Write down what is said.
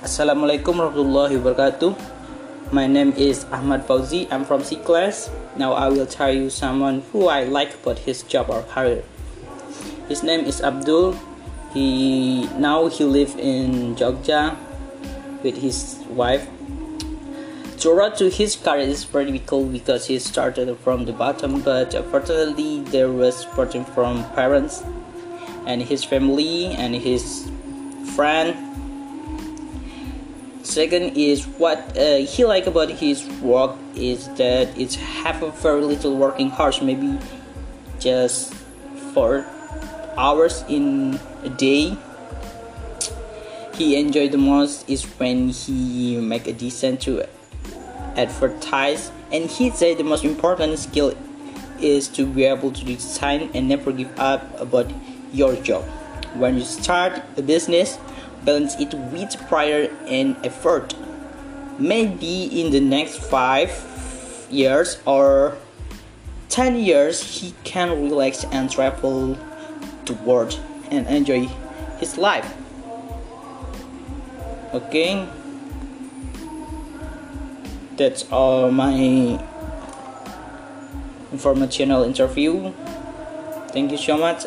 Assalamualaikum warahmatullahi wabarakatuh. My name is Ahmad Fauzi. I'm from C class. Now I will tell you someone who I like about his job or career. His name is Abdul. He now he live in Jogja with his wife. To road to his career is pretty cool because he started from the bottom, but fortunately there was support from parents and his family and his friend second is what uh, he like about his work is that it's have a very little working hours maybe just four hours in a day. He enjoy the most is when he make a decent to advertise and he say the most important skill is to be able to design and never give up about your job when you start a business balance it with prayer and effort. Maybe in the next five years or 10 years he can relax and travel to work and enjoy his life. Okay? That's all my informational interview. Thank you so much